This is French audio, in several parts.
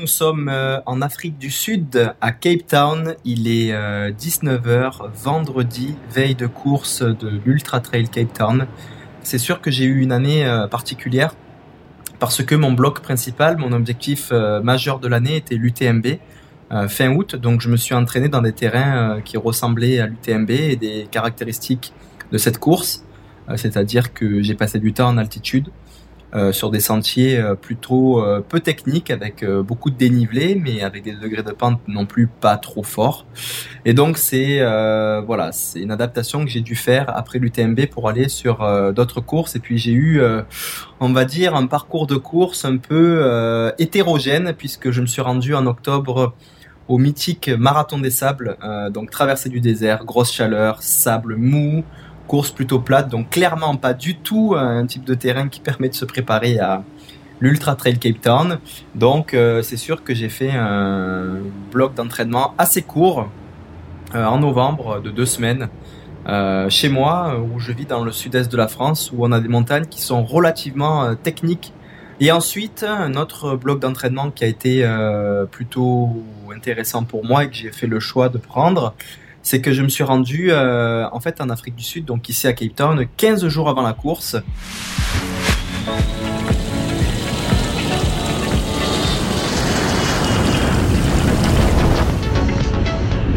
nous sommes euh, en Afrique du Sud, à Cape Town. Il est 19h, euh, vendredi, veille de course de l'Ultra Trail Cape Town. C'est sûr que j'ai eu une année particulière parce que mon bloc principal, mon objectif majeur de l'année était l'UTMB fin août. Donc je me suis entraîné dans des terrains qui ressemblaient à l'UTMB et des caractéristiques de cette course. C'est-à-dire que j'ai passé du temps en altitude, euh, sur des sentiers euh, plutôt euh, peu techniques avec beaucoup de dénivelé mais avec des degrés de pente non plus pas trop forts. Et donc c'est voilà, c'est une adaptation que j'ai dû faire après l'UTMB pour aller sur d'autres courses. Et puis j'ai eu, on va dire, un parcours de course un peu hétérogène puisque je me suis rendu en octobre au mythique Marathon des Sables, donc traversée du désert, grosse chaleur, sable mou, course plutôt plate, donc clairement pas du tout un type de terrain qui permet de se préparer à l'Ultra Trail Cape Town. Donc euh, c'est sûr que j'ai fait un bloc d'entraînement assez court euh, en novembre de deux semaines. Euh, chez moi, où je vis dans le sud-est de la France, où on a des montagnes qui sont relativement techniques. Et ensuite, un autre bloc d'entraînement qui a été plutôt intéressant pour moi et que j'ai fait le choix de prendre, c'est que je me suis rendu euh, en fait en Afrique du Sud, donc ici à Cape Town, 15 jours avant la course.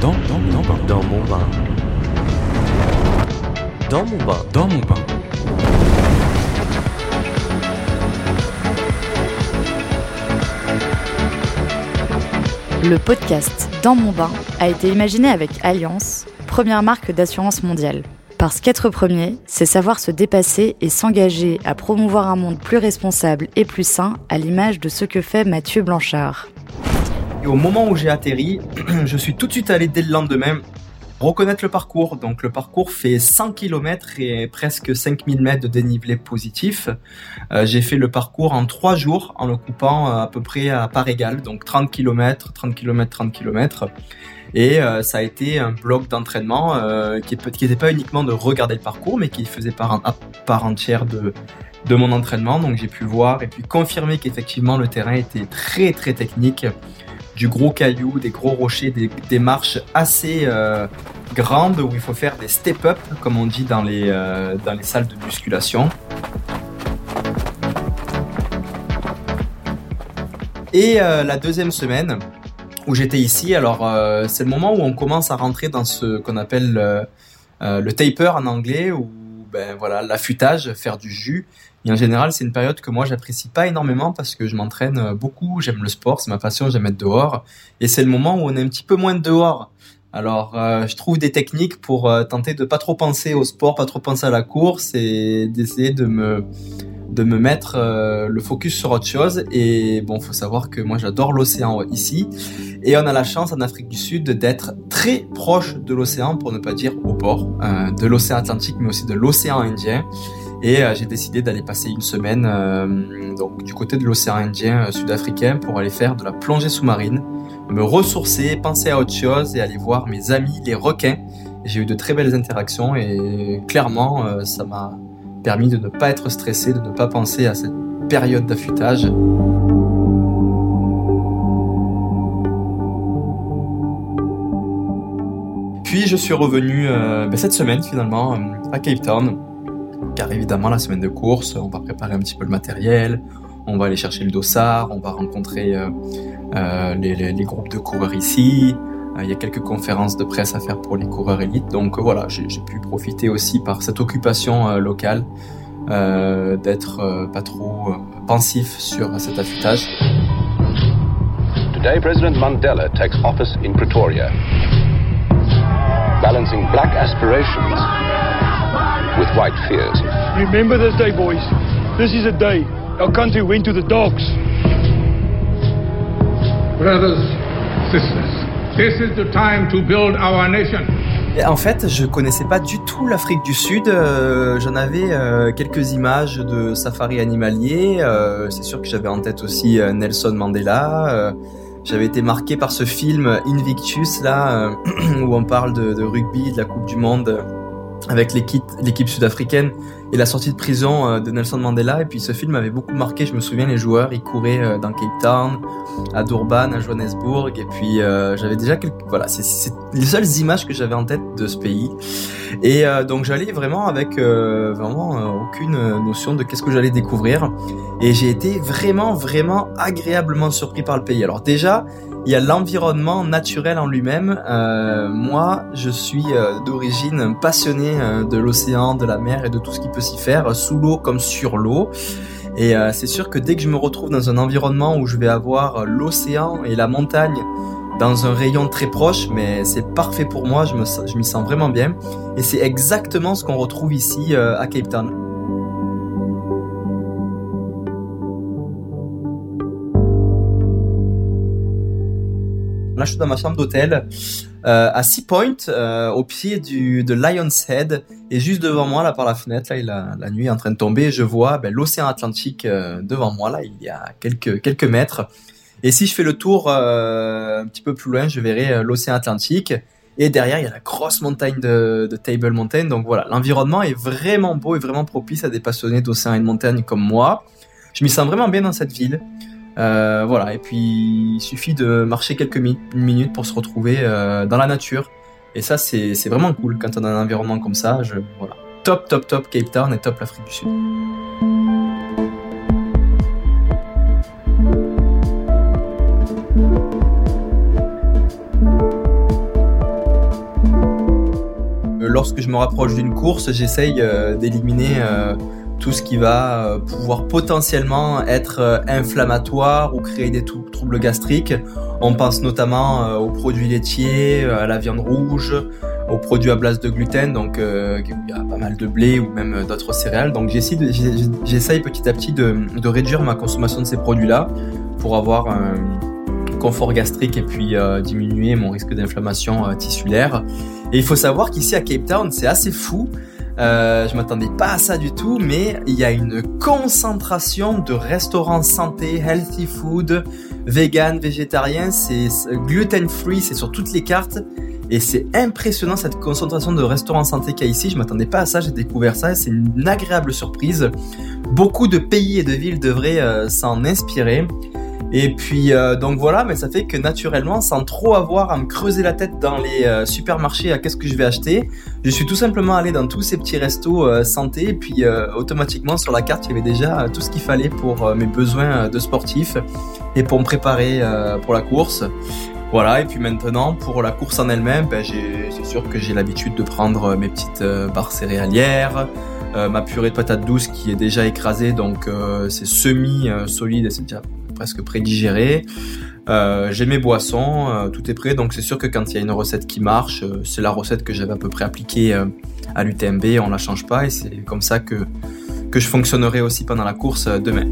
Dans, dans, dans, dans mon bain. Dans mon bain. Dans mon bain. Le podcast Dans mon bain a été imaginé avec Alliance, première marque d'assurance mondiale. Parce qu'être premier, c'est savoir se dépasser et s'engager à promouvoir un monde plus responsable et plus sain à l'image de ce que fait Mathieu Blanchard. Et au moment où j'ai atterri, je suis tout de suite allé dès le lendemain reconnaître le parcours. Donc le parcours fait 100 km et presque 5000 mètres de dénivelé positif. Euh, j'ai fait le parcours en 3 jours en le coupant euh, à peu près à part égale, donc 30 km, 30 km, 30 km. Et euh, ça a été un bloc d'entraînement qui n'était pas uniquement de regarder le parcours, mais qui faisait part, entière de mon entraînement. Donc j'ai pu voir et puis confirmer qu'effectivement le terrain était très très technique du gros caillou, des gros rochers, des, marches assez euh, grandes où il faut faire des step-up, comme on dit dans les, euh, dans les salles de musculation. Et euh, la deuxième semaine où j'étais ici, alors c'est le moment où on commence à rentrer dans ce qu'on appelle le taper en anglais, ou ben voilà l'affûtage, faire du jus. Et en général, c'est une période que moi j'apprécie pas énormément parce que je m'entraîne euh, beaucoup, j'aime le sport, c'est ma passion, j'aime être dehors. Et c'est le moment où on est un petit peu moins dehors. Alors, euh, je trouve des techniques pour euh, tenter de pas trop penser au sport, pas trop penser à la course et d'essayer de me de me mettre le focus sur autre chose. Et bon, faut savoir que moi j'adore l'océan ici et on a la chance en Afrique du Sud d'être très proche de l'océan, pour ne pas dire au bord de l'océan Atlantique, mais aussi de l'océan Indien. Et euh, j'ai décidé d'aller passer une semaine euh, donc du côté de l'océan Indien euh, sud-africain pour aller faire de la plongée sous-marine, me ressourcer, penser à autre chose et aller voir mes amis les requins. J'ai eu de très belles interactions et clairement ça m'a permis de ne pas être stressé, de ne pas penser à cette période d'affûtage. Puis je suis revenu ben, cette semaine finalement à Cape Town car évidemment, la semaine de course, on va préparer un petit peu le matériel, on va aller chercher le dossard, on va rencontrer euh, euh, les, groupes de coureurs ici. Euh, il y a quelques conférences de presse à faire pour les coureurs élites. Donc voilà, j'ai pu profiter aussi par cette occupation locale d'être pas trop pensif sur cet affûtage. Today, President Mandela takes office in Pretoria, balancing black aspirations with white fears. Remember this day, boys. This is a day our country went to the dogs. Brothers, sisters, this is the time to build our nation. En fait, je connaissais pas du tout l'Afrique du Sud. Euh, J'en avais euh, quelques images de safari animalier. Euh, C'est sûr que j'avais en tête aussi euh, Nelson Mandela. Euh, j'avais été marqué par ce film Invictus là, où on parle de, de rugby, de la Coupe du Monde avec l'équipe, sud-africaine et la sortie de prison euh, de Nelson Mandela. Et puis ce film m'avait beaucoup marqué. Je me souviens, les joueurs, ils couraient euh, dans Cape Town, à Durban, à Johannesburg. Et puis euh, j'avais déjà quelques... Voilà, c'est, les seules images que j'avais en tête de ce pays. Et donc j'allais vraiment avec vraiment aucune notion de qu'est-ce que j'allais découvrir. Et j'ai été vraiment, vraiment agréablement surpris par le pays. Alors déjà, il y a l'environnement naturel en lui-même. Euh, moi, je suis euh, d'origine passionné euh, de l'océan, de la mer et de tout ce qui peut s'y faire, sous l'eau comme sur l'eau. Et c'est sûr que dès que je me retrouve dans un environnement où je vais avoir l'océan et la montagne dans un rayon très proche, mais c'est parfait pour moi, je m'y sens vraiment bien. Et c'est exactement ce qu'on retrouve ici à Cape Town. Je suis dans ma chambre d'hôtel euh, à Sea Point, euh, au pied du, de Lion's Head, et juste devant moi, là par la fenêtre, là, la nuit est en train de tomber, je vois ben, l'océan Atlantique euh, devant moi, là, il y a quelques quelques mètres. Et si je fais le tour un petit peu plus loin, je verrai l'océan Atlantique. Et derrière, il y a la grosse montagne de, de Table Mountain. Donc voilà, l'environnement est vraiment beau et vraiment propice à des passionnés d'océan et de montagne comme moi. Je m'y sens vraiment bien dans cette ville. Euh, voilà, et puis il suffit de marcher quelques mi- minutes pour se retrouver euh, dans la nature. Et ça, c'est vraiment cool quand on a un environnement comme ça. Je, voilà. Top, top, top Cape Town et top l'Afrique du Sud. Euh, Lorsque je me rapproche d'une course, j'essaye d'éliminer tout ce qui va euh, pouvoir potentiellement être euh, inflammatoire ou créer des trou- troubles gastriques. On pense notamment euh, aux produits laitiers, à la viande rouge, aux produits à base de gluten, donc il y a pas mal de blé ou même d'autres céréales. Donc j'essaye petit à petit de, réduire ma consommation de ces produits-là pour avoir un confort gastrique et puis diminuer mon risque d'inflammation tissulaire. Et il faut savoir qu'ici à Cape Town, c'est assez fou. Euh, je m'attendais pas à ça du tout, mais il y a une concentration de restaurants santé, healthy food, vegan, végétarien, c'est gluten free, c'est sur toutes les cartes. Et c'est impressionnant cette concentration de restaurants santé qu'il y a ici. Je m'attendais pas à ça, j'ai découvert ça c'est une agréable surprise. Beaucoup de pays et de villes devraient euh, s'en inspirer. Et puis euh, donc voilà, mais ça fait que naturellement, sans trop avoir à me creuser la tête dans les euh, supermarchés à qu'est-ce que je vais acheter, je suis tout simplement allé dans tous ces petits restos euh, santé et puis euh, automatiquement sur la carte il y avait déjà euh, tout ce qu'il fallait pour euh, mes besoins de sportif et pour me préparer pour la course. Voilà, et puis maintenant pour la course en elle-même, ben, c'est sûr que j'ai l'habitude de prendre mes petites barres céréalières, ma purée de patates douces qui est déjà écrasée, donc c'est semi-solide et c'est déjà presque prédigéré. Euh, j'ai mes boissons, euh, tout est prêt, donc c'est sûr que quand il y a une recette qui marche, euh, c'est la recette que j'avais à peu près appliquée à l'UTMB, on la change pas et c'est comme ça que, que je fonctionnerai aussi pendant la course demain.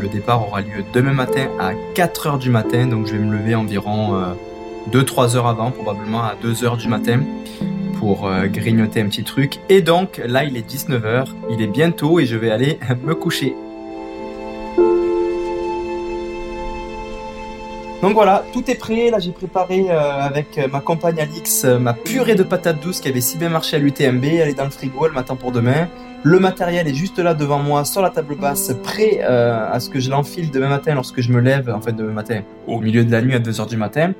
Le départ aura lieu demain matin à 4h du matin, donc je vais me lever environ 2-3 heures avant, probablement à 2h du matin, pour euh, grignoter un petit truc. Et donc là, il est 19h, il est bientôt et je vais aller me coucher. Donc voilà, tout est prêt. Là, j'ai préparé euh, avec euh, ma compagne Alix ma purée de patates douces qui avait si bien marché à l'UTMB. Elle est dans le frigo, elle m'attend pour demain. Le matériel est juste là devant moi, sur la table basse, prêt à ce que je l'enfile demain matin lorsque je me lève, enfin demain matin, au milieu de la nuit à 2h du matin.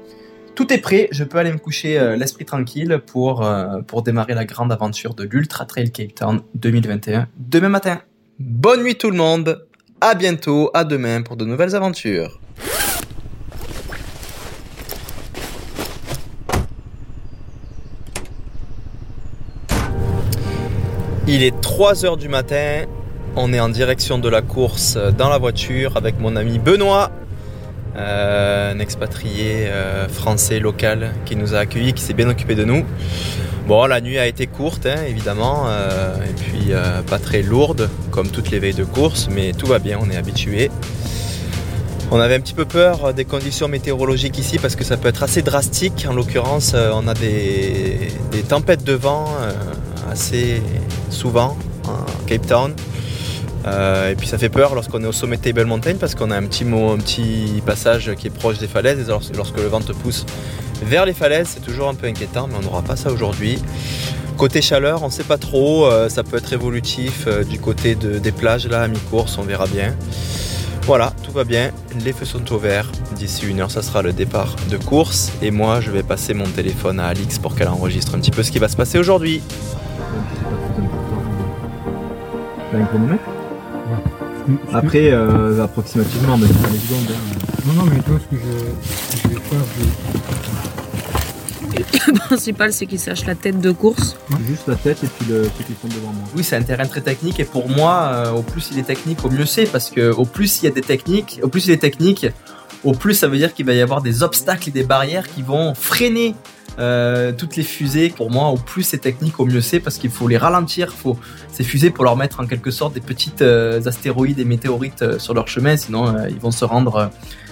Tout est prêt, je peux aller me coucher euh, l'esprit tranquille pour, euh, pour démarrer la grande aventure de l'Ultra Trail Cape Town 2021 demain matin. Bonne nuit tout le monde, à bientôt, à demain pour de nouvelles aventures. Il est 3h du matin, on est en direction de la course dans la voiture avec mon ami Benoît, euh, un expatrié euh, français local qui nous a accueillis, qui s'est bien occupé de nous. Bon, la nuit a été courte, hein, évidemment, euh, et puis pas très lourde, comme toutes les veilles de course, mais tout va bien, on est habitué. On avait un petit peu peur des conditions météorologiques ici parce que ça peut être assez drastique. En l'occurrence, on a des, des tempêtes de vent assez souvent à Cape Town. Euh, et puis ça fait peur lorsqu'on est au sommet de Table Mountain parce qu'on a un petit, mo- un petit passage qui est proche des falaises. Et lorsque, le vent te pousse vers les falaises, c'est toujours un peu inquiétant, mais on n'aura pas ça aujourd'hui. Côté chaleur, on ne sait pas trop. euh, ça peut être évolutif euh, du côté de- des plages là à mi-course, on verra bien. Voilà, tout va bien. Les feux sont au vert. D'ici une heure, ça sera le départ de course. Et moi, je vais passer mon téléphone à Alix pour qu'elle enregistre un petit peu ce qui va se passer aujourd'hui. Après, euh, approximativement, mais les secondes. Non, non, mais toi, ce que je, je vais faire, je Le principal, c'est qu'il sache la tête de course. Juste la tête et puis le, ceux qui sont devant moi. Oui, c'est un terrain très technique et pour moi, euh, au plus il est technique, au mieux c'est parce que au plus il y a des techniques, au plus il est technique, au plus ça veut dire qu'il va y avoir des obstacles et des barrières qui vont freiner euh, toutes les fusées. Pour moi, au plus c'est technique, au mieux c'est parce qu'il faut les ralentir. Faut ces fusées pour leur mettre en quelque sorte des petites euh, astéroïdes et météorites euh, sur leur chemin, sinon ils vont se rendre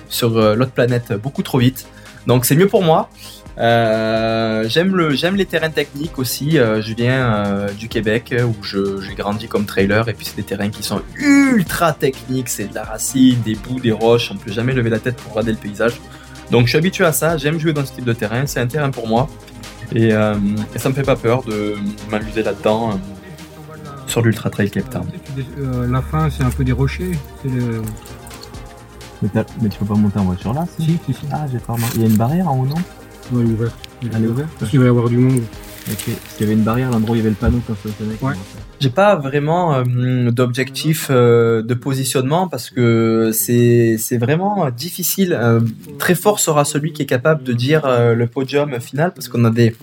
sur l'autre planète beaucoup trop vite. Donc c'est mieux pour moi. J'aime le j'aime les terrains techniques aussi. Je viens du Québec où j'ai grandi comme trailer et puis c'est des terrains qui sont ultra techniques. C'est de la racine, des bouts, des roches. On peut jamais lever la tête pour regarder le paysage. Donc je suis habitué à ça. J'aime jouer dans ce type de terrain. C'est un terrain pour moi et, euh, et ça me fait pas peur de m'amuser là-dedans euh, sur l'Ultra Trail Cape Town. euh, la fin, c'est un peu des rochers. C'est le. Mais, tu peux pas monter en voiture là Si, si, si. Ah j'ai pas Il y a une barrière en haut non? Elle est ouverte. Elle est ouverte Parce qu'il va y avoir du monde. Ok, parce qu'il y avait une barrière, l'endroit où il y avait le panneau quand ça sonnait. Ouais. J'ai pas vraiment euh, d'objectif euh, de positionnement parce que c'est c'est vraiment difficile. Euh, très fort sera celui qui est capable de dire le podium final parce qu'on a des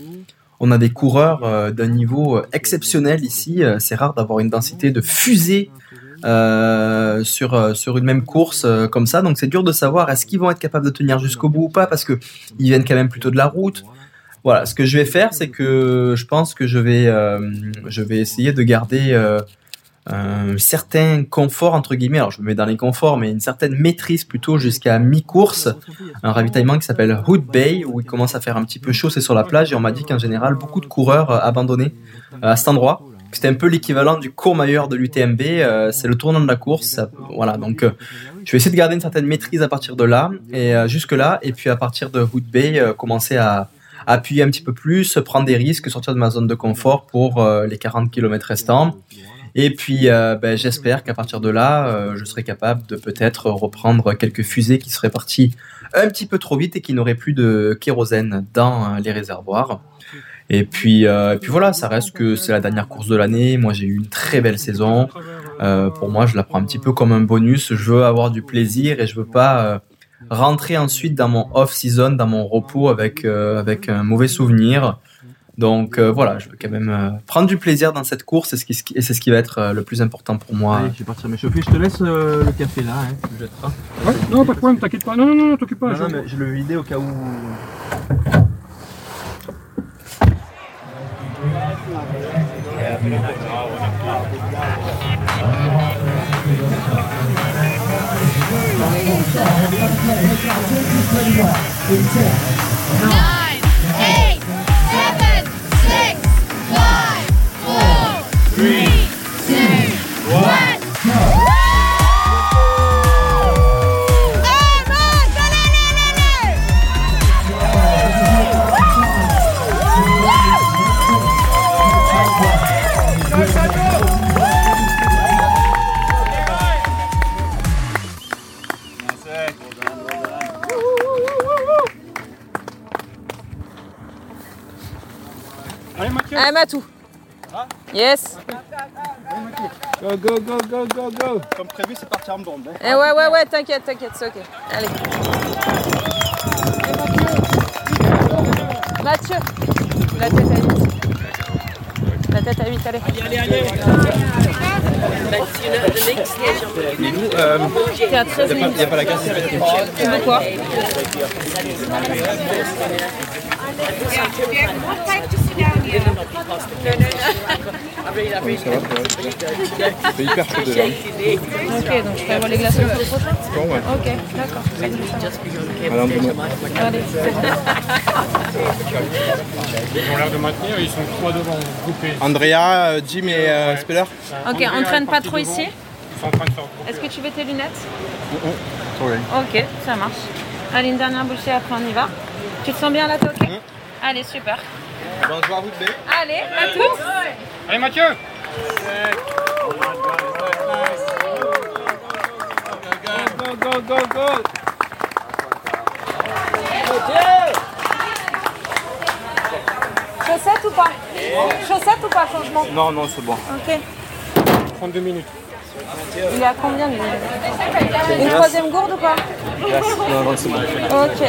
on a des coureurs d'un niveau exceptionnel ici. C'est rare d'avoir une densité de fusée euh, sur sur une même course euh, comme ça. Donc c'est dur de savoir est-ce qu'ils vont être capables de tenir jusqu'au bout ou pas parce que ils viennent quand même plutôt de la route. Voilà, ce que je vais faire, c'est que je pense que je vais, euh, je vais essayer de garder euh, un certain confort entre guillemets. Alors je me mets dans les conforts, mais une certaine maîtrise plutôt jusqu'à mi-course. Un ravitaillement qui s'appelle Hood Bay où il commence à faire un petit peu chaud, c'est sur la plage et on m'a dit qu'en général beaucoup de coureurs euh, abandonnaient à cet endroit. C'était un peu l'équivalent du Courmayeur de l'UTMB. c'est le tournant de la course. voilà, donc je vais essayer de garder une certaine maîtrise à partir de là et euh, jusque là, et puis à partir de Hood Bay, commencer à appuyer un petit peu plus, prendre des risques, sortir de ma zone de confort pour euh, les 40 km restants. Et puis, euh, ben, j'espère qu'à partir de là, euh, je serai capable de peut-être reprendre quelques fusées qui seraient parties un petit peu trop vite et qui n'auraient plus de kérosène dans les réservoirs. Et puis, puis voilà, ça reste que c'est la dernière course de l'année. Moi, j'ai eu une très belle saison. Pour moi, je la prends un petit peu comme un bonus. Je veux avoir du plaisir et je veux pas rentrer ensuite dans mon off-season, dans mon repos avec, euh, avec un mauvais souvenir. Donc euh, voilà, je veux quand même euh, prendre du plaisir dans cette course et c'est ce qui, et c'est ce qui va être euh, le plus important pour moi. je vais partir m'échauffer. Je te laisse euh, le café là, hein, tu le jetteras. Ouais, non, pas de problème, t'inquiète pas. Non, non, non, t'occupe pas. Non, je- non, mais je le vidé au cas où. Quintet. Yes. Go, go, go, go, go, go. Comme prévu, c'est parti en bombe. Eh ouais, ouais, ouais, t'inquiète, t'inquiète, c'est ok. Allez. Mathieu. La tête à 8. La tête à 8, allez. Allez, allez, allez. Et nous, euh, T'es à 13 il n'y a, pas- y a pas la casse Tu veux quoi? C'est hyper chaud dedans. Ok, donc je prévois les glaçons pour le prochain Bon, ouais. Ok, d'accord. Alors, dis-moi. Allez. Ils ont l'air de maintenir, ils sont trois devant, groupés. Andrea, euh, Jim et euh, Speller Ok, on traîne pas trop ici Ils sont en train de sortir. Est-ce que tu veux tes lunettes Oui. Ok, ça marche. Allez, une dernière bouchée, après on y va. Tu te sens bien là, t'es ok Allez, super. Bonjour à vous deux. Allez, à tous Allez Mathieu Go, go, go, go Chaussettes ou pas? Chaussettes ou pas, changement Non, non, c'est bon. Ok. 32 minutes. Il est à combien lui? Une troisième gourde ou pas? Non, non, c'est bon. Ok.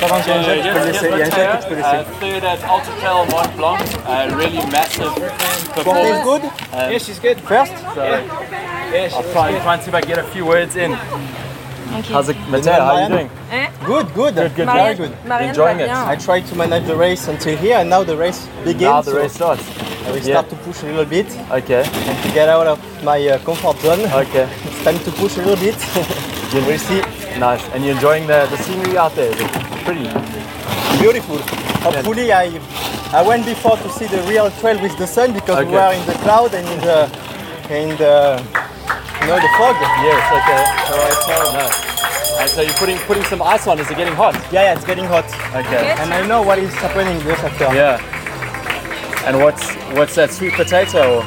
Pas dans le gel, tu peux le laisser. Il y a un gel que tu peux laisser. third at Ultra Mont Blanc, uh, really massive performance. good? Um, yes, she's good. First? So Yes, I'll try, try and see if I get a few words in. Ok. How's it, Mateo? How are you doing? Hein Good, good. Good, good, Marianne, very good. Marianne Enjoying it. I tried to manage the race until here, and now the race begins. Now the so race starts. I will Yeah. start to push a little bit Okay, and to get out of my uh, comfort zone. okay. It's time to push a little bit. we'll see. Nice. And you're enjoying the, the scenery out there? It's pretty. Beautiful. Hopefully, I I went before to see the real trail with the sun because we Okay. were in the cloud and in the in the you know the fog. Yes, okay. So it's, Nice. And so you're putting putting some ice on. Is it getting hot? yeah, yeah, it's getting hot, Okay. and I know what is happening just after. Yeah. And what's what's that sweet potato? Or?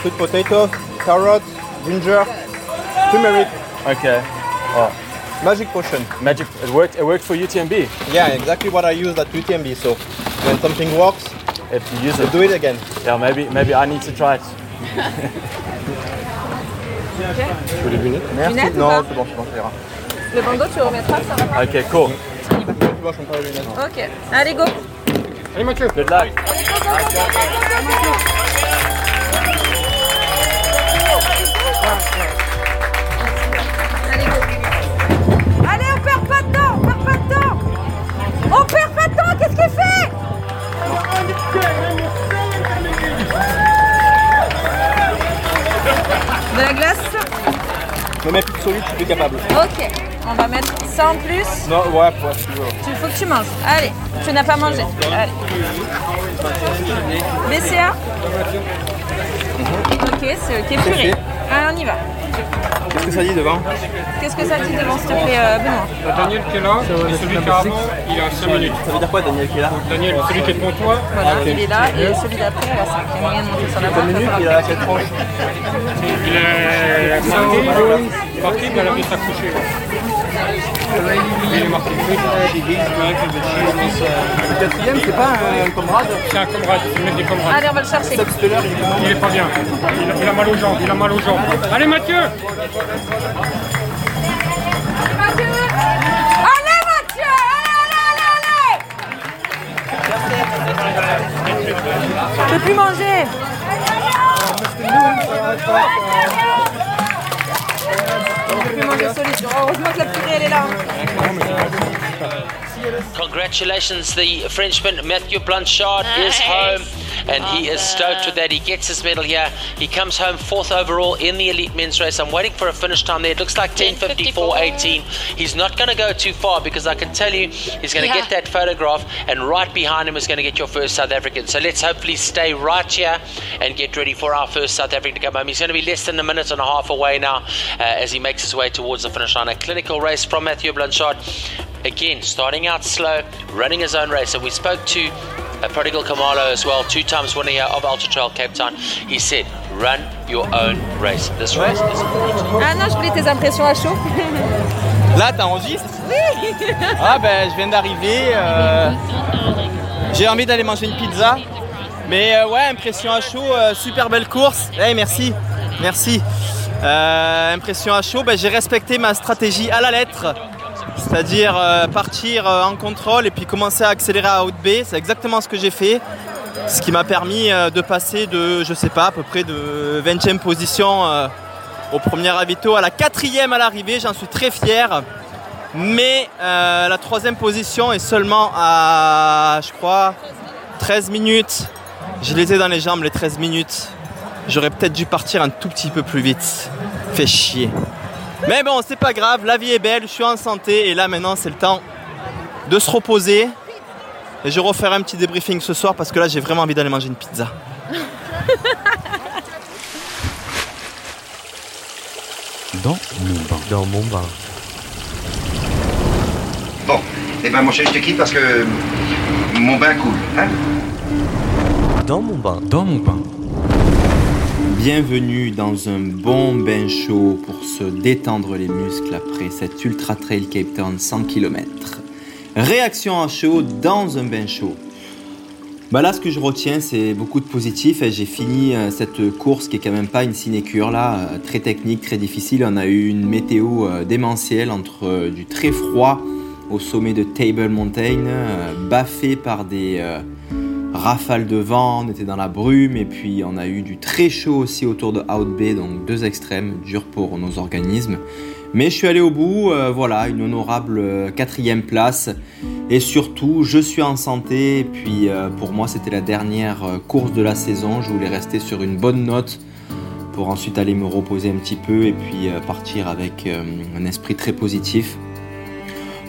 Sweet potato, carrot, ginger, turmeric, Okay. Oh. Magic potion. Magic. It worked. It worked for UTMB. Yeah, exactly what I used at UTMB. So when something works, If you use you it. do it again. Yeah. Maybe maybe I need to try it. Merci. Lunettes ou non, c'est bon, c'est bon, ça ira. Le bandeau, tu le remettras, ça va Okay. Cool. Ok, vois, je prends pas les lunettes. Ok. Allez, go Allez Mathieu Good luck. Allez, Me mets plus de solide, je suis plus capable. Ok. On va mettre ça en plus. Non, ouais, ouais, si tu veux. Il faut que tu manges. Allez, tu n'as pas mangé. Allez. BCA Ok, c'est ok. Purée. Allez, on y va. Qu'est-ce que ça dit devant Qu'est-ce que ça dit devant, s'il te plaît, euh, Benoît? T'as Daniel qui est là, et celui qui est avant, il à 5 minutes. Ça veut dire quoi, Daniel qui est là? Daniel, celui qui est devant toi, Voilà, il est là. Et celui d'après, y a moyen de monter sur la barre. minutes, il a cette tranche. il est marqué, marqué, mais elle a s'accrocher. Il est marqué. Le quatrième, c'est pas un comrade C'est un comrade, c'est le mec des comrades. Allez, on va le chercher. Il est Il pas bien. Il a, il a mal aux jambes, il a mal aux jambes. Allez Mathieu Mathieu Allez, Mathieu Allez, allez, allez, allez Je peux plus manger Je peux plus manger solide. Heureusement que la purée, elle est là. Congratulations, the Frenchman Mathieu Blanchard is home and he is stoked with that. He gets his medal here. He comes home fourth overall in the elite men's race. I'm waiting for a finish time there. It looks like 10.54.18. He's not going to go too far because I can tell you he's going to Yeah. get that photograph and right behind him is going to get your first South African. So let's hopefully stay right here and get ready for our first South African to come home. He's going to be less than a minute and a half away now uh, as he makes his way towards the finish line. A clinical race from Matthew Blanchard. Again, starting out slow, running his own race. And we spoke to Prodigal Kamalo as well, two times winner here of Ultra Trail Cape Town. He said, run your own race. This race is important. Ah non, je voulais tes impressions à chaud. Là, t'enregistres Oui Ah ben, je viens d'arriver. euh, J'ai envie d'aller manger une pizza. Mais euh, ouais, impression à chaud, euh, super belle course. Eh, merci, merci. Euh, impression à chaud, ben, j'ai respecté ma stratégie à la lettre. C'est-à-dire euh, partir euh, en contrôle et puis commencer à accélérer à haute B. C'est exactement ce que j'ai fait. Ce qui m'a permis euh, de passer de, je sais pas, à peu près de 20e position au premier ravito à la quatrième à l'arrivée. J'en suis très fier. Mais la troisième position est seulement à, je crois, 13 minutes. Je les ai dans les jambes, les 13 minutes. J'aurais peut-être dû partir un tout petit peu plus vite. Fait chier. Mais bon, c'est pas grave, la vie est belle, je suis en santé et là maintenant c'est le temps de se reposer. Et je referai un petit débriefing ce soir parce que là j'ai vraiment envie d'aller manger une pizza. dans mon bain. Dans mon bain. Bon, eh ben mon chéri, je te quitte parce que mon bain coule, hein? Dans mon bain. Dans mon bain. Bienvenue dans un bon bain chaud pour se détendre les muscles après cet Ultra Trail Cape Town 100 km. Réaction à chaud dans un bain chaud. Bah là, ce que je retiens, c'est beaucoup de positifs. Et J'ai fini euh, cette course qui est quand même pas une sinécure là, euh, très technique, très difficile. On a eu une météo euh, démentielle entre du très froid au sommet de Table Mountain, baffé par des rafales de vent. On était dans la brume et puis on a eu du très chaud aussi autour de Out Bay, donc deux extrêmes, durs pour nos organismes. Mais je suis allé au bout, euh, voilà, une honorable euh, quatrième place. Et surtout, je suis en santé. Et puis, euh, pour moi, c'était la dernière course de la saison. Je voulais rester sur une bonne note pour ensuite aller me reposer un petit peu et puis partir avec un esprit très positif.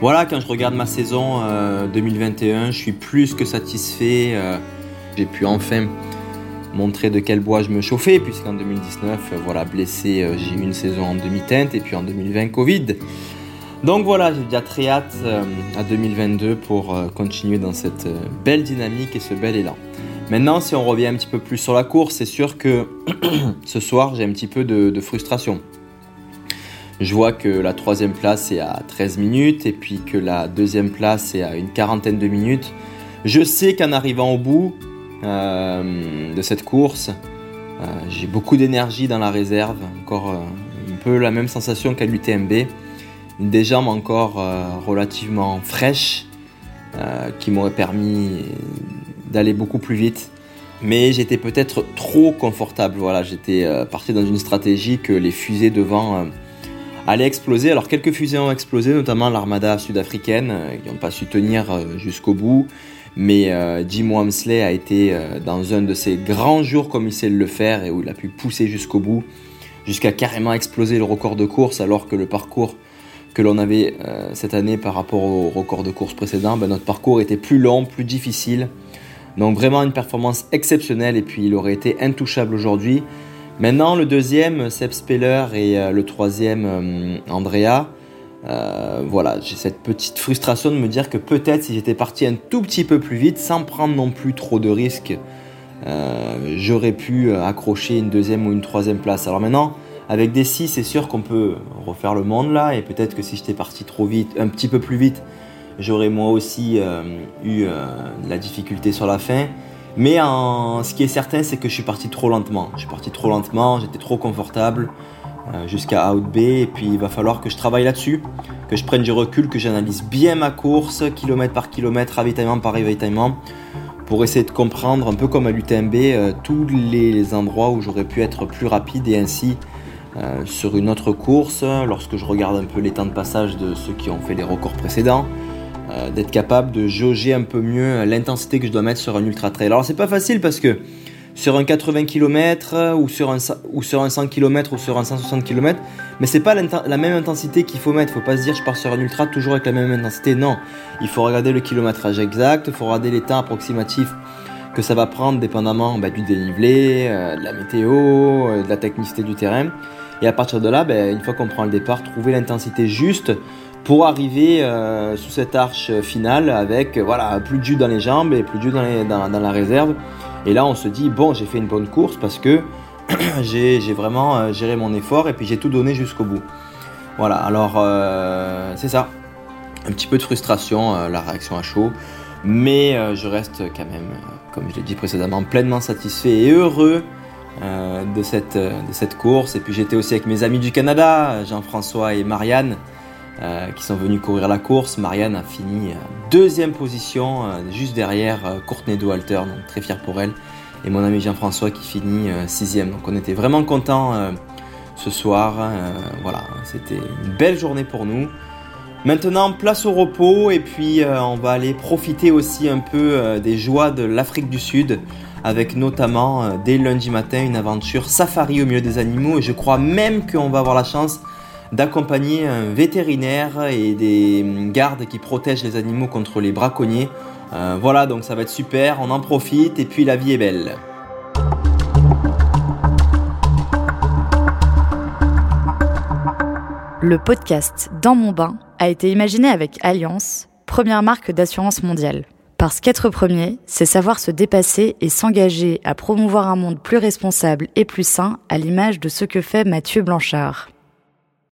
Voilà, quand je regarde ma saison euh, 2021, je suis plus que satisfait. euh, J'ai pu enfin montrer de quel bois je me chauffais, puisqu'en 2019, euh, voilà, blessé, euh, j'ai eu une saison en demi-teinte, et puis en 2020, Covid. Donc voilà, j'ai déjà très hâte euh, à 2022 pour euh, continuer dans cette euh, belle dynamique et ce bel élan. Maintenant, si on revient un petit peu plus sur la course, c'est sûr que ce soir, j'ai un petit peu de frustration. Je vois que la troisième place est à 13 minutes et puis que la deuxième place est à une quarantaine de minutes. Je sais qu'en arrivant au bout euh, de cette course, euh, j'ai beaucoup d'énergie dans la réserve, encore euh, un peu la même sensation qu'à l'UTMB. Des jambes encore relativement fraîches qui m'auraient permis d'aller beaucoup plus vite. Mais j'étais peut-être trop confortable. Voilà, j'étais parti dans une stratégie que les fusées devant allaient exploser. Alors quelques fusées ont explosé, notamment l'armada sud-africaine, euh, qui n'ont pas su tenir euh, jusqu'au bout. Mais euh, Jim Wamsley a été dans un de ses grands jours comme il sait le faire et où il a pu pousser jusqu'au bout, jusqu'à carrément exploser le record de course, alors que le parcours que l'on avait cette année par rapport au record de course précédent, ben, notre parcours était plus long, plus difficile. Donc vraiment une performance exceptionnelle et puis il aurait été intouchable aujourd'hui. Maintenant le deuxième, Seb Speller et euh, le troisième, euh, Andrea. Euh, voilà, j'ai cette petite frustration de me dire que peut-être si j'étais parti un tout petit peu plus vite, sans prendre non plus trop de risques, j'aurais pu accrocher une deuxième ou une troisième place. Alors maintenant, avec des 6, c'est sûr qu'on peut refaire le monde là, et peut-être que si j'étais parti trop vite, un petit peu plus vite, j'aurais moi aussi eu la difficulté sur la fin. Mais ce qui est certain, c'est que je suis parti trop lentement. Je suis parti trop lentement, j'étais trop confortable euh, jusqu'à Out Bay, et puis il va falloir que je travaille là-dessus, que je prenne du recul, que j'analyse bien ma course, kilomètre par kilomètre, ravitaillement par ravitaillement, pour essayer de comprendre, un peu comme à l'UTMB, euh, tous les endroits où j'aurais pu être plus rapide et ainsi euh, sur une autre course, lorsque je regarde un peu les temps de passage de ceux qui ont fait les records précédents, euh, d'être capable de jauger un peu mieux l'intensité que je dois mettre sur un ultra trail. Alors c'est pas facile parce que sur un 80 km ou sur un, ou sur un 100 km ou sur un 160 km, mais c'est pas la même intensité qu'il faut mettre. Faut pas se dire je pars sur un ultra toujours avec la même intensité. Non, il faut regarder le kilométrage exact, il faut regarder les temps approximatifs que ça va prendre dépendamment bah, du dénivelé, euh, de la météo, euh, de la technicité du terrain. Et à partir de là, bah, une fois qu'on prend le départ, trouver l'intensité juste pour arriver euh, sous cette arche finale avec euh, voilà plus de jus dans les jambes et plus de jus dans, dans- la réserve. Et là, on se dit bon, j'ai fait une bonne course parce que j'ai vraiment euh, géré mon effort et puis j'ai tout donné jusqu'au bout. Voilà, alors c'est ça. Un petit peu de frustration, la réaction à chaud. Mais je reste quand même, comme je l'ai dit précédemment, pleinement satisfait et heureux de, cette, de cette course. Et puis j'étais aussi avec mes amis du Canada, Jean-François et Marianne, euh, qui sont venus courir la course. Marianne a fini euh, deuxième position, euh, juste derrière Courtney Dauwalter, donc très fier pour elle. Et mon ami Jean-François qui finit sixième. Donc on était vraiment contents ce soir. Euh, voilà, c'était une belle journée pour nous. Maintenant, place au repos et puis on va aller profiter aussi un peu des joies de l'Afrique du Sud avec notamment dès lundi matin une aventure safari au milieu des animaux et je crois même qu'on va avoir la chance d'accompagner un vétérinaire et des hum, gardes qui protègent les animaux contre les braconniers. Euh, voilà, donc ça va être super, on en profite et puis la vie est belle. Le podcast Dans mon bain a été imaginé avec Alliance, première marque d'assurance mondiale. Parce qu'être premier, c'est savoir se dépasser et s'engager à promouvoir un monde plus responsable et plus sain à l'image de ce que fait Mathieu Blanchard.